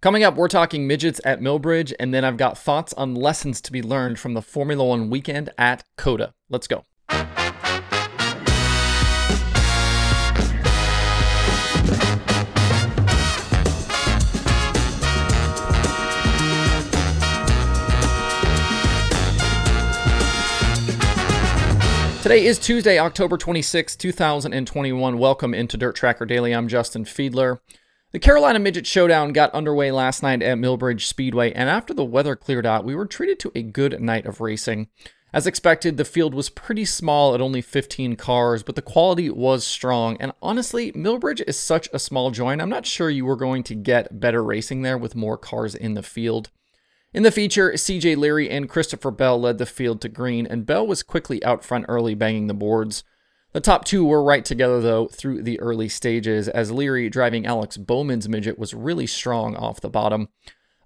Coming up, we're talking midgets at Millbridge, and then I've got thoughts on lessons to be learned from the Formula One weekend at COTA. Let's go. Today is Tuesday, October 26, 2021. Welcome into Dirt Tracker Daily. I'm Justin Fiedler. The Carolina Midget Showdown got underway last night at Millbridge Speedway, and after the weather cleared out, we were treated to a good night of racing. As expected, the field was pretty small at only 15 cars, but the quality was strong. And honestly, Millbridge is such a small joint, I'm not sure you were going to get better racing there with more cars in the field. In the feature, CJ Leary and Christopher Bell led the field to green, and Bell was quickly out front early, banging the boards. The top two were right together, though, through the early stages, as Leary, driving Alex Bowman's midget, was really strong off the bottom.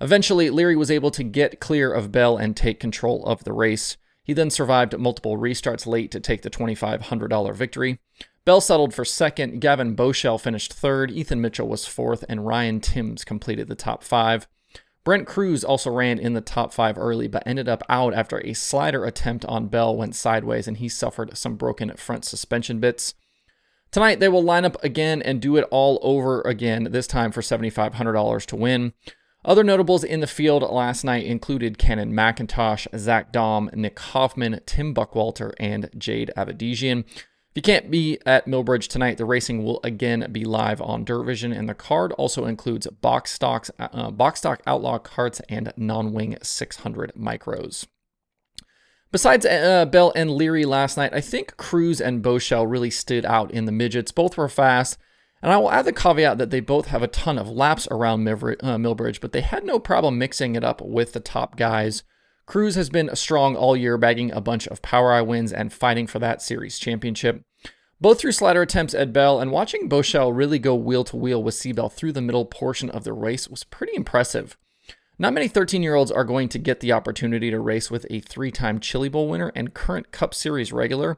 Eventually, Leary was able to get clear of Bell and take control of the race. He then survived multiple restarts late to take the $2,500 victory. Bell settled for second, Gavan Boschel finished third, Ethan Mitchell was fourth, and Ryan Timms completed the top five. Brent Crews also ran in the top five early, but ended up out after a slider attempt on Bell went sideways and he suffered some broken front suspension bits. Tonight, they will line up again and do it all over again, this time for $7,500 to win. Other notables in the field last night included Cannon McIntosh, Zach Daum, Nick Hoffman, Tim Buckwalter, and Jade Avedisian. If you can't be at Millbridge tonight, the racing will again be live on Dirt Vision, and the card also includes box stocks, uh, box stock outlaw karts and non-wing 600 micros. Besides uh, Bell and Leary last night, I think Crews and Boschel really stood out in the midgets. Both were fast, and I will add the caveat that they both have a ton of laps around uh, Millbridge, but they had no problem mixing it up with the top guys. Crews has been strong all year, bagging a bunch of POWRi wins and fighting for that series championship. Both through slider attempts at Bell and watching Boschel really go wheel to wheel with C-Bell through the middle portion of the race was pretty impressive. Not many 13 year olds are going to get the opportunity to race with a three time Chili Bowl winner and current Cup Series regular,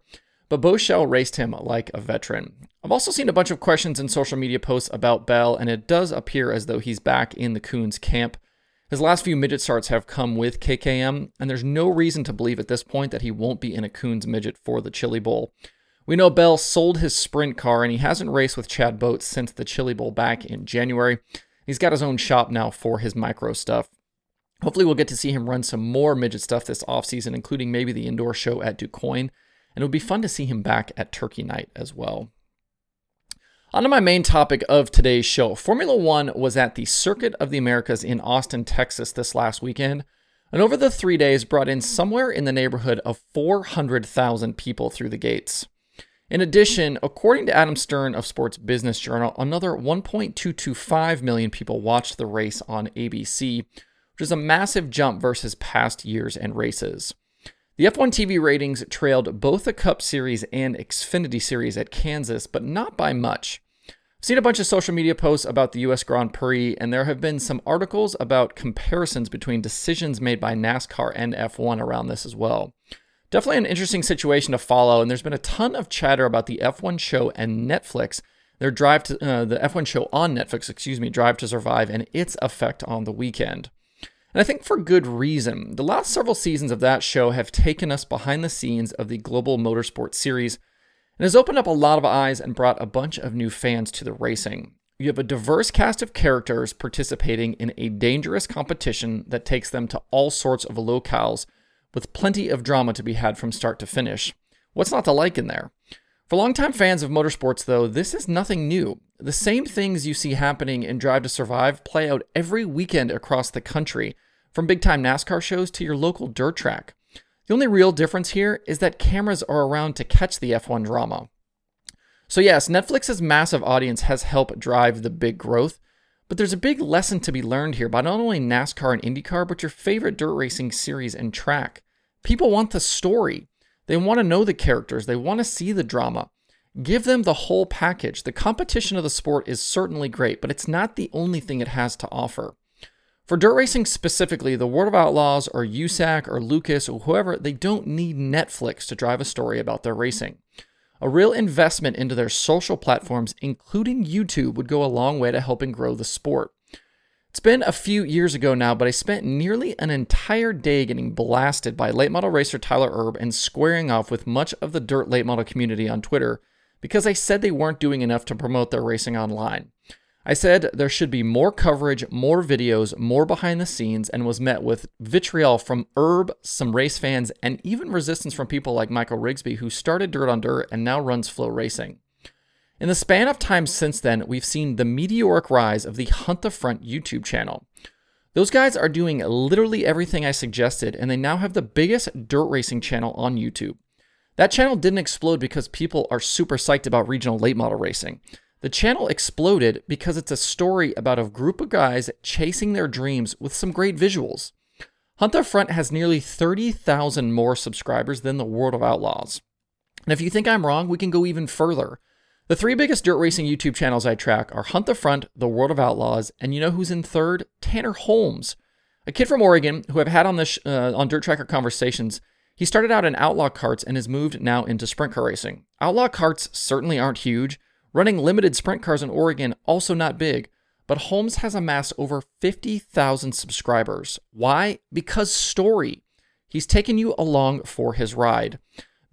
but Boschel raced him like a veteran. I've also seen a bunch of questions in social media posts about Bell, and it does appear as though he's back in the Kunz camp. His last few midget starts have come with KKM, and there's no reason to believe at this point that he won't be in a Kunz midget for the Chili Bowl. We know Bell sold his sprint car and he hasn't raced with Chad Boats since the Chili Bowl back in January. He's got his own shop now for his micro stuff. Hopefully, we'll get to see him run some more midget stuff this offseason, including maybe the indoor show at DuQuoin. And it would be fun to see him back at Turkey Night as well. On to my main topic of today's show. Formula One was at the Circuit of the Americas in Austin, Texas this last weekend, and over the three days brought in somewhere in the neighborhood of 400,000 people through the gates. In addition, according to Adam Stern of Sports Business Journal, another 1.225 million people watched the race on ABC, which is a massive jump versus past years and races. The F1 TV ratings trailed both the Cup Series and Xfinity Series at Kansas, but not by much. Seen a bunch of social media posts about the US Grand Prix, and there have been some articles about comparisons between decisions made by NASCAR and F1 around this as well. Definitely an interesting situation to follow, and there's been a ton of chatter about the F1 show and Netflix, their drive to uh, the F1 show on Netflix, excuse me, Drive to Survive, and its effect on the weekend. And I think for good reason. The last several seasons of that show have taken us behind the scenes of the global motorsport series and has opened up a lot of eyes and brought a bunch of new fans to the racing. You have a diverse cast of characters participating in a dangerous competition that takes them to all sorts of locales with plenty of drama to be had from start to finish. What's not to like in there? For longtime fans of motorsports, though, this is nothing new. The same things you see happening in Drive to Survive play out every weekend across the country, from big time NASCAR shows to your local dirt track. The only real difference here is that cameras are around to catch the F1 drama. So, yes, Netflix's massive audience has helped drive the big growth, but there's a big lesson to be learned here by not only NASCAR and IndyCar, but your favorite dirt racing series and track. People want the story, they want to know the characters, they want to see the drama. Give them the whole package. The competition of the sport is certainly great, but it's not the only thing it has to offer. For dirt racing specifically, the World of Outlaws or USAC or Lucas or whoever, they don't need Netflix to drive a story about their racing. A real investment into their social platforms, including YouTube, would go a long way to helping grow the sport. It's been a few years ago now, but I spent nearly an entire day getting blasted by late model racer Tyler Erb and squaring off with much of the dirt late model community on Twitter because I said they weren't doing enough to promote their racing online. I said there should be more coverage, more videos, more behind the scenes, and was met with vitriol from Erb, some race fans, and even resistance from people like Michael Rigsby, who started Dirt on Dirt and now runs FloRacing. In the span of time since then, we've seen the meteoric rise of the Hunt the Front YouTube channel. Those guys are doing literally everything I suggested, and they now have the biggest dirt racing channel on YouTube. That channel didn't explode because people are super psyched about regional late model racing. The channel exploded because it's a story about a group of guys chasing their dreams with some great visuals. Hunt the Front has nearly 30,000 more subscribers than the World of Outlaws. And if you think I'm wrong, we can go even further. The three biggest dirt racing YouTube channels I track are Hunt the Front, The World of Outlaws, and you know who's in third? Tanner Holmes, a kid from Oregon who I've had on this uh, on Dirt Tracker conversations. He started out in outlaw karts and has moved now into sprint car racing. Outlaw karts certainly aren't huge, Running limited sprint cars in Oregon, also not big, but Holmes has amassed over 50,000 subscribers. Why? Because story. He's taken you along for his ride.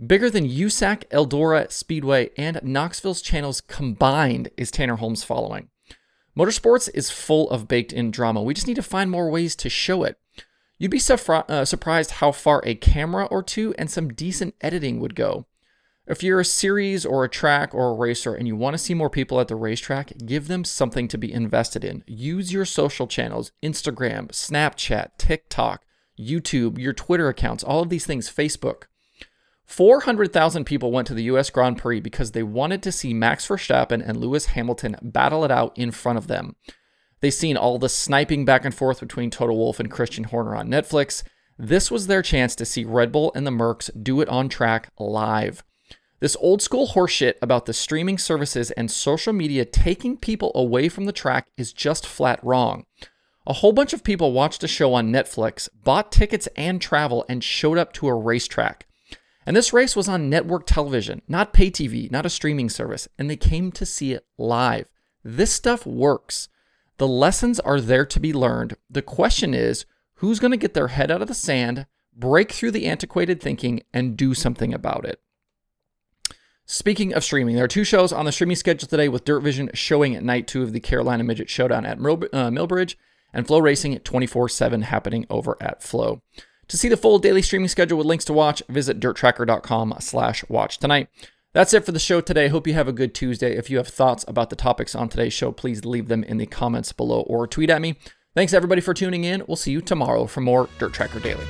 Bigger than USAC, Eldora, Speedway, and Knoxville's channels combined is Tanner Holmes' following. Motorsports is full of baked in drama. We just need to find more ways to show it. You'd be uh, surprised how far a camera or two and some decent editing would go. If you're a series or a track or a racer and you want to see more people at the racetrack, give them something to be invested in. Use your social channels Instagram, Snapchat, TikTok, YouTube, your Twitter accounts, all of these things, Facebook. 400,000 people went to the US Grand Prix because they wanted to see Max Verstappen and Lewis Hamilton battle it out in front of them. They've seen all the sniping back and forth between Toto Wolff and Christian Horner on Netflix. This was their chance to see Red Bull and the Mercs do it on track live. This old school horseshit about the streaming services and social media taking people away from the track is just flat wrong. A whole bunch of people watched a show on Netflix, bought tickets and travel, and showed up to a racetrack. And this race was on network television, not pay TV, not a streaming service, and they came to see it live. This stuff works. The lessons are there to be learned. The question is who's going to get their head out of the sand, break through the antiquated thinking, and do something about it? Speaking of streaming, there are two shows on the streaming schedule today with Dirt Vision showing at night two of the Carolina Midget Showdown at Mil- uh, Millbridge and FloRacing at 24 7 happening over at Flow. To see the full daily streaming schedule with links to watch, visit dirttracker.com slash watch tonight. That's it for the show today. Hope you have a good Tuesday. If you have thoughts about the topics on today's show, please leave them in the comments below or tweet at me. Thanks everybody for tuning in. We'll see you tomorrow for more Dirt Tracker Daily.